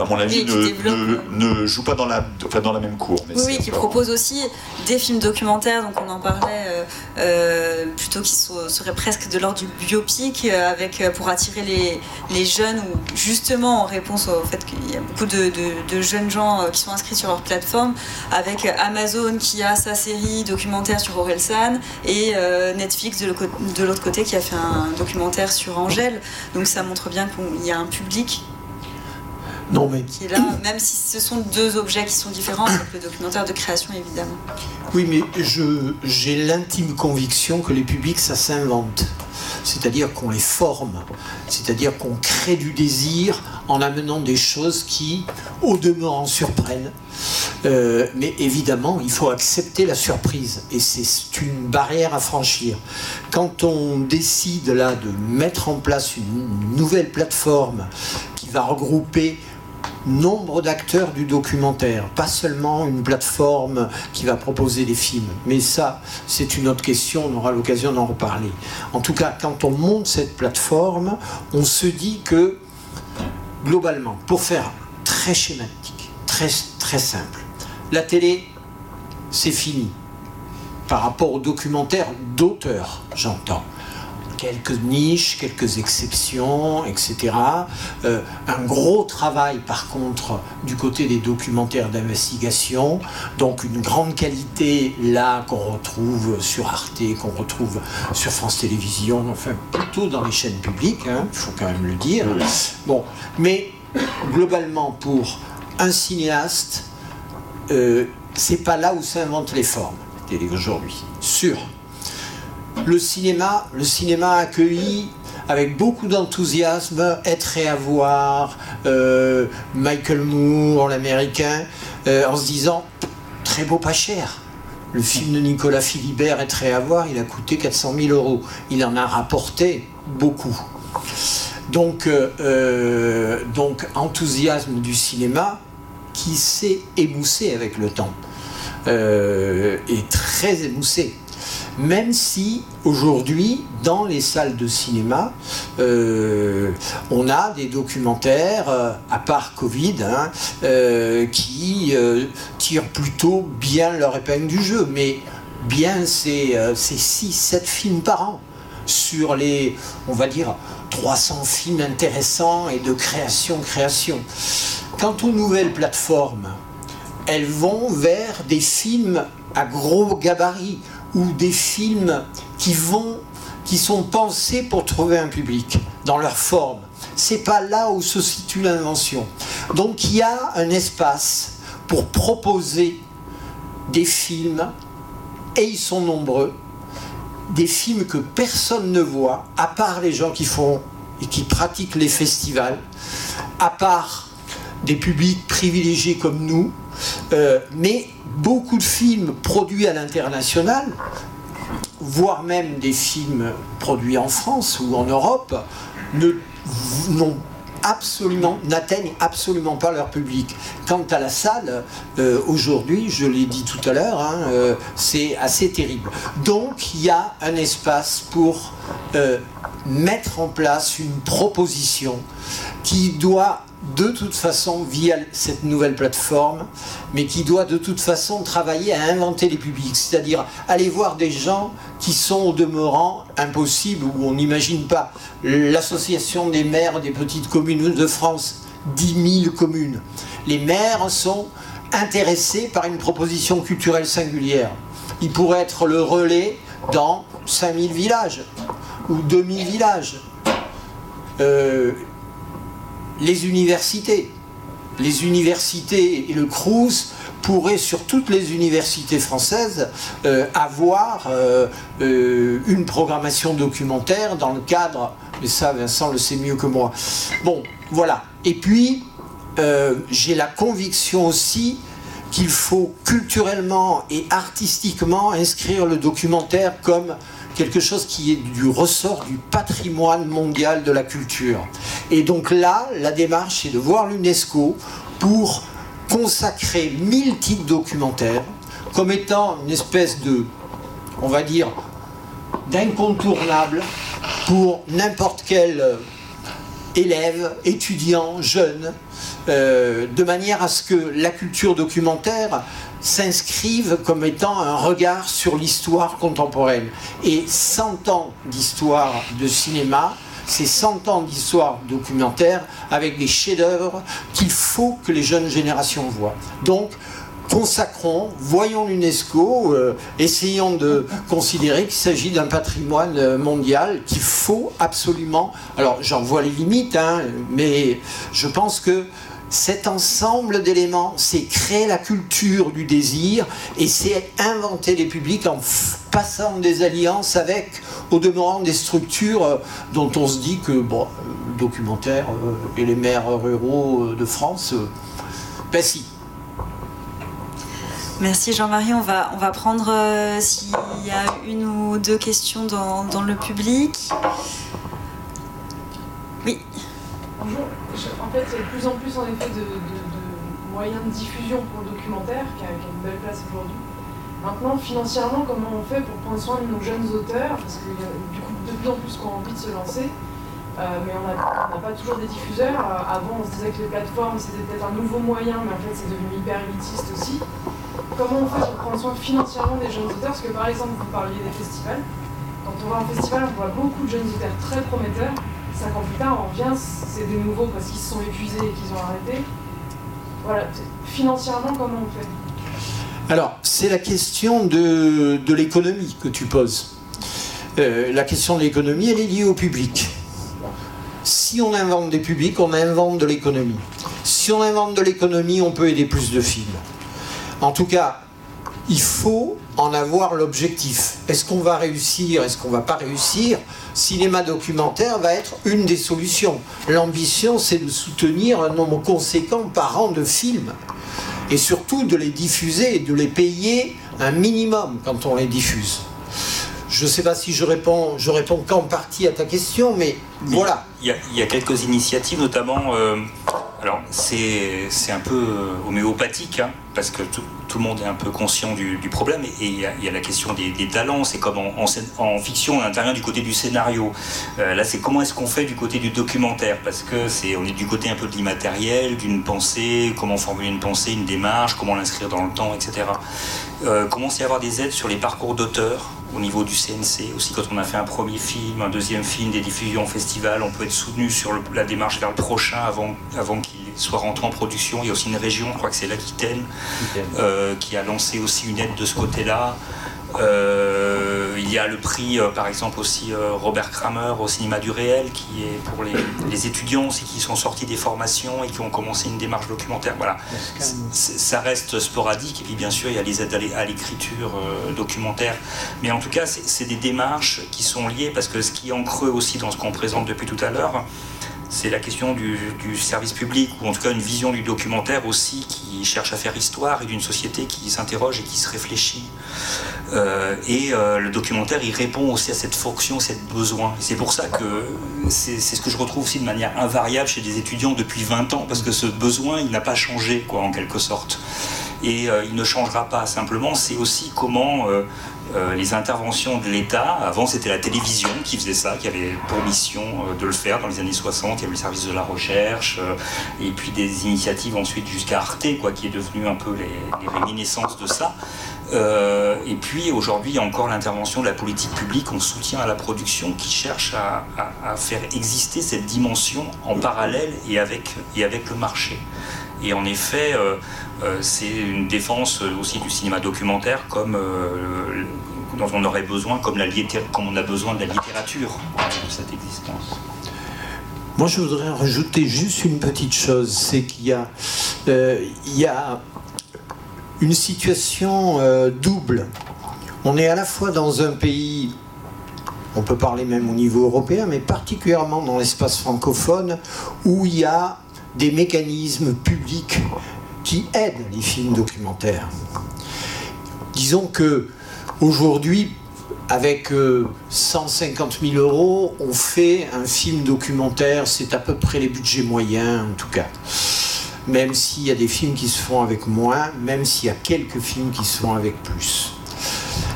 à mon avis, ne, ne, ne jouent pas dans la, enfin, dans la même cour. Mais Oui, qui propose aussi des films documentaires, donc on en parlait, euh, euh, plutôt qui so- seraient presque de l'ordre du biopic, euh, avec, pour attirer les, les jeunes, ou justement en réponse au fait qu'il y a beaucoup de, de- de jeunes gens qui sont inscrits sur leur plateforme, avec Amazon qui a sa série documentaire sur Orelsan, et euh, Netflix de l'autre côté qui a fait un documentaire sur Angèle. Donc ça montre bien qu'il y a un public Non, mais qui est là, même si ce sont deux objets qui sont différents, avec le documentaire de création évidemment. Oui, mais je, j'ai l'intime conviction que les publics, ça s'invente. C'est-à-dire qu'on les forme. C'est-à-dire qu'on crée du désir en amenant des choses qui, au demeurant, surprennent. Euh, mais évidemment, il faut accepter la surprise. Et c'est une barrière à franchir. Quand on décide là de mettre en place une nouvelle plateforme qui va regrouper nombre d'acteurs du documentaire, pas seulement une plateforme qui va proposer des films. Mais ça, c'est une autre question, on aura l'occasion d'en reparler. En tout cas, quand on monte cette plateforme, on se dit que, globalement, pour faire très schématique, très, très simple, la télé, c'est fini. Par rapport au documentaire d'auteur, j'entends quelques niches, quelques exceptions, etc. Euh, un gros travail par contre du côté des documentaires d'investigation, donc une grande qualité là qu'on retrouve sur Arte, qu'on retrouve sur France Télévisions, enfin plutôt dans les chaînes publiques, hein, il faut quand même le dire. Bon, mais globalement pour un cinéaste, euh, c'est pas là où s'inventent les formes, aujourd'hui. Sûr. Le cinéma, le cinéma accueilli avec beaucoup d'enthousiasme Être et avoir, euh, Michael Moore, l'américain, euh, en se disant très beau, pas cher. Le film de Nicolas Philibert, Être et avoir, il a coûté 400 000 euros. Il en a rapporté beaucoup. Donc, euh, donc enthousiasme du cinéma qui s'est émoussé avec le temps, et très émoussé même si aujourd'hui, dans les salles de cinéma, euh, on a des documentaires, euh, à part Covid, hein, euh, qui tirent plutôt bien leur épingle du jeu. Mais bien, c'est 6-7 films par an sur les, on va dire, 300 films intéressants et de création, création. Quant aux nouvelles plateformes, elles vont vers des films à gros gabarit ou des films qui vont qui sont pensés pour trouver un public dans leur forme. C'est pas là où se situe l'invention. Donc il y a un espace pour proposer des films et ils sont nombreux, des films que personne ne voit à part les gens qui font et qui pratiquent les festivals, à part des publics privilégiés comme nous, euh, mais beaucoup de films produits à l'international, voire même des films produits en France ou en Europe, n'atteignent absolument pas leur public. Quant à la salle, euh, aujourd'hui, je l'ai dit tout à l'heure, hein, euh, c'est assez terrible. Donc il y a un espace pour mettre en place une proposition qui doit de toute façon via cette nouvelle plateforme, mais qui doit de toute façon travailler à inventer les publics, c'est-à-dire aller voir des gens qui sont au demeurant impossibles, où on n'imagine pas. L'association des maires des petites communes de France, 10 000 communes. Les maires sont intéressés par une proposition culturelle singulière. Ils pourraient être le relais dans 5000 villages ou 2000 villages. Euh, les universités. Les universités et le CRUS pourraient, sur toutes les universités françaises, euh, avoir euh, une programmation documentaire dans le cadre, mais ça Vincent le sait mieux que moi. Bon, voilà. Et puis, j'ai la conviction aussi qu'il faut culturellement et artistiquement inscrire le documentaire comme quelque chose qui est du ressort du patrimoine mondial de la culture. Et donc là, la démarche est de voir l'UNESCO pour consacrer 1000 titres documentaires comme étant une espèce de, on va dire, d'incontournable pour n'importe quel élève, étudiant, jeune, euh, de manière à ce que la culture documentaire s'inscrivent comme étant un regard sur l'histoire contemporaine. Et 100 ans d'histoire de cinéma, c'est 100 ans d'histoire documentaire avec des chefs-d'œuvre qu'il faut que les jeunes générations voient. Consacrons, voyons l'UNESCO, euh, essayons de considérer qu'il s'agit d'un patrimoine mondial qu'il faut absolument. Alors, j'en vois les limites, hein, mais je pense que cet ensemble d'éléments, c'est créer la culture du désir et c'est inventer les publics en passant des alliances avec, au demeurant, des structures euh, dont on se dit que, bon, le documentaire euh, et les maires ruraux euh, de France, ben si. Merci Jean-Marie. On va, on va prendre s'il y a une ou deux questions dans, dans le public. Oui. Bonjour en fait, il y a de plus en plus en effet de, moyens de diffusion pour le documentaire qui a, une belle place aujourd'hui. Maintenant, financièrement, comment on fait pour prendre soin de nos jeunes auteurs? Parce qu'il y a du coup de plus en plus qui ont envie de se lancer, euh, mais on n'a pas toujours des diffuseurs. Euh, avant, on se disait que les plateformes c'était peut-être un nouveau moyen, mais en fait, c'est devenu hyper élitiste aussi. Comment on fait pour prendre soin financièrement des jeunes auteurs Parce que par exemple, vous parliez des festivals. Quand on va en festival, on voit beaucoup de jeunes auteurs très prometteurs cinq ans plus tard, on revient, c'est des nouveaux parce qu'ils se sont épuisés et qu'ils ont arrêté. Voilà, financièrement, comment on fait? Alors, c'est la question de, l'économie que tu poses. Euh, la question de l'économie, elle est liée au public. Si on invente des publics, on invente de l'économie. Si on invente de l'économie, on peut aider plus de films. En tout cas, il faut en avoir l'objectif. Est-ce qu'on va réussir Est-ce qu'on va pas réussir? Cinéma documentaire va être une des solutions. L'ambition, c'est de soutenir un nombre conséquent par an de films. Et surtout de les diffuser et de les payer un minimum quand on les diffuse. Je ne sais pas si je réponds, je réponds qu'en partie à ta question, mais voilà. Il y, a, quelques initiatives, notamment euh, alors c'est un peu homéopathique, hein, parce que tout, tout, le monde est un peu conscient du, problème, et il y, a la question des, talents, c'est comme en, en, en, fiction, on intervient du côté du scénario. Euh, là c'est comment est-ce qu'on fait du côté du documentaire, parce que c'est on est du côté un peu de l'immatériel, d'une pensée, comment formuler une pensée, une démarche, comment l'inscrire dans le temps, etc. Euh, commence à avoir des aides sur les parcours d'auteurs, au niveau du CNC, aussi quand on a fait un premier film, un deuxième film, des diffusions au festival, on peut être soutenu sur la démarche vers le prochain avant qu'il soit rentré en production. Il y a aussi une région, je crois que c'est l'Aquitaine, euh, qui a lancé aussi une aide de ce côté-là. Euh, il y a le prix, euh, par exemple, aussi euh, Robert Kramer au cinéma du réel, qui est pour les, les, étudiants aussi qui sont sortis des formations et qui ont commencé une démarche documentaire. Voilà, ça reste sporadique. Et puis, bien sûr, il y a les aides à l'écriture documentaire. Mais en tout cas, c'est des démarches qui sont liées parce que ce qui est en creux aussi dans ce qu'on présente depuis tout à l'heure, c'est la question du, service public, ou en tout cas une vision du documentaire aussi qui cherche à faire histoire et d'une société qui s'interroge et qui se réfléchit. Euh, et euh, le documentaire, il répond aussi à cette fonction, cette besoin. C'est pour ça que c'est ce que je retrouve aussi de manière invariable chez des étudiants depuis 20 ans, parce que ce besoin, il n'a pas changé, quoi, en quelque sorte. Et euh, il ne changera pas. Simplement, c'est aussi comment euh, les interventions de l'État, avant c'était la télévision qui faisait ça, qui avait pour mission euh, de le faire dans les années 60, il y avait le service de la recherche, euh, et puis des initiatives ensuite jusqu'à Arte, quoi, qui est devenu un peu les, réminiscences de ça. Et puis aujourd'hui, il y a encore l'intervention de la politique publique en soutien à la production qui cherche à, à, à faire exister cette dimension en parallèle et avec, et avec le marché. Et en effet, euh, euh, c'est une défense aussi du cinéma documentaire comme euh, dont on aurait besoin, comme, la comme on a besoin de la littérature de cette existence. Moi, je voudrais rajouter juste une petite chose, c'est qu'il y a, une situation double. On est à la fois dans un pays, on peut parler même au niveau européen, mais particulièrement dans l'espace francophone, où il y a des mécanismes publics qui aident les films documentaires. Disons que aujourd'hui, avec euh, 150 000 euros, on fait un film documentaire, c'est à peu près les budgets moyens en tout cas. Même s'il y a des films qui se font avec moins, même s'il y a quelques films qui se font avec plus.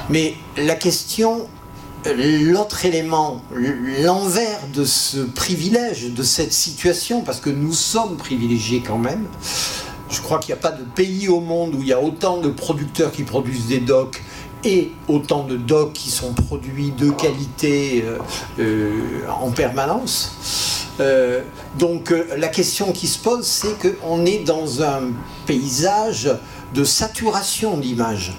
Mais la question, l'autre élément, l'envers de ce privilège, de cette situation, parce que nous sommes privilégiés quand même, je crois qu'il n'y a pas de pays au monde où il y a autant de producteurs qui produisent des docs et autant de docs qui sont produits de qualité euh, euh, en permanence. Euh, donc la question qui se pose, c'est qu'on est dans un paysage de saturation d'images.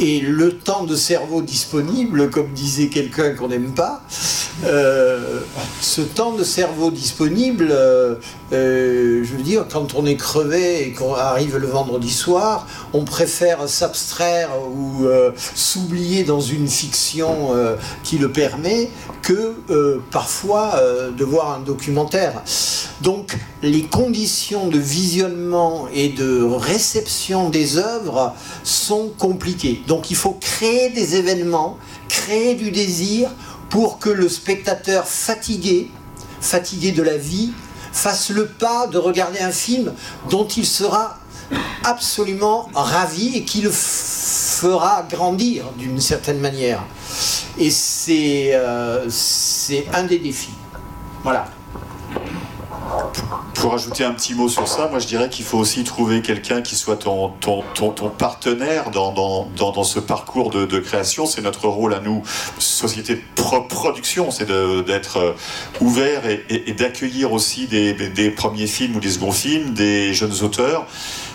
Et le temps de cerveau disponible, comme disait quelqu'un qu'on n'aime pas, euh, ce temps de cerveau disponible, euh, euh, je veux dire, quand on est crevé et qu'on arrive le vendredi soir, on préfère s'abstraire ou s'oublier dans une fiction qui le permet que parfois de voir un documentaire. Donc les conditions de visionnement et de réception des œuvres sont compliquées. Donc il faut créer des événements, créer du désir pour que le spectateur fatigué, fatigué de la vie, fasse le pas de regarder un film dont il sera absolument ravi et qui le fera grandir d'une certaine manière. Et c'est euh, un des défis. Voilà. Pour ajouter un petit mot sur ça, moi je dirais qu'il faut aussi trouver quelqu'un qui soit ton, ton, ton, partenaire dans, dans, dans, ce parcours de, de création. C'est notre rôle à nous, société pro production, c'est d'être ouvert et, d'accueillir aussi des, des premiers films ou des seconds films, des jeunes auteurs.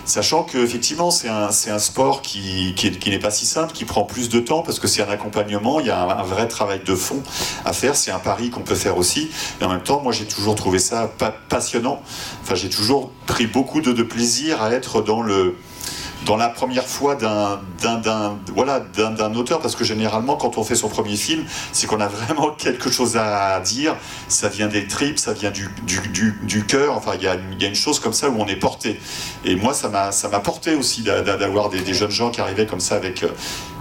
Sachant qu'effectivement c'est un, un sport qui, qui, n'est pas si simple, qui prend plus de temps parce que c'est un accompagnement, il y a un, vrai travail de fond à faire, c'est un pari qu'on peut faire aussi, et en même temps moi j'ai toujours trouvé ça pa passionnant, enfin j'ai toujours pris beaucoup de, plaisir à être dans le dans la première fois d'un voilà, d'un auteur, parce que généralement, quand on fait son premier film, c'est qu'on a vraiment quelque chose à dire. Ça vient des tripes, ça vient du, du, du, cœur. Enfin, il y a, y a, une chose comme ça où on est porté. Et moi, ça m'a porté aussi d'avoir des, jeunes gens qui arrivaient comme ça avec,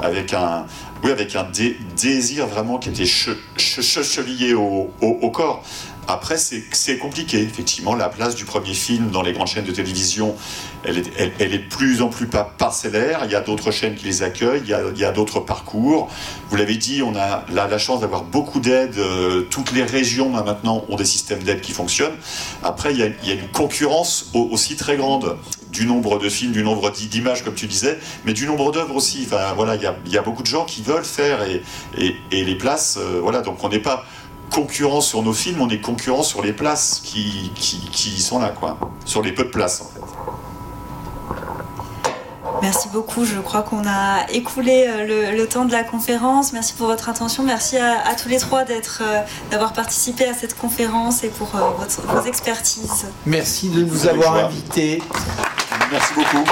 avec un, oui, avec un dé, désir vraiment qui était che, che, chevillé au, corps. Après, c'est compliqué, effectivement. La place du premier film dans les grandes chaînes de télévision, elle est, de plus en plus parcellaire. Il y a d'autres chaînes qui les accueillent, il y a, d'autres parcours. Vous l'avez dit, on a la, chance d'avoir beaucoup d'aides. Euh, toutes les régions, maintenant, ont des systèmes d'aide qui fonctionnent. Après, il y, a, une concurrence aussi très grande du nombre de films, du nombre d'images, comme tu disais, mais du nombre d'œuvres aussi. Enfin, voilà, il y a, beaucoup de gens qui veulent faire et les places, euh, voilà, donc on n'est pas concurrents sur nos films, on est concurrents sur les places qui, qui, sont là, quoi. Sur les peu de places, en fait. Merci beaucoup. Je crois qu'on a écoulé euh, le, temps de la conférence. Merci pour votre attention. Merci à, tous les trois d'être, euh, d'avoir participé à cette conférence et pour euh, votre, vos expertises. Merci de nous avoir invités. Merci beaucoup.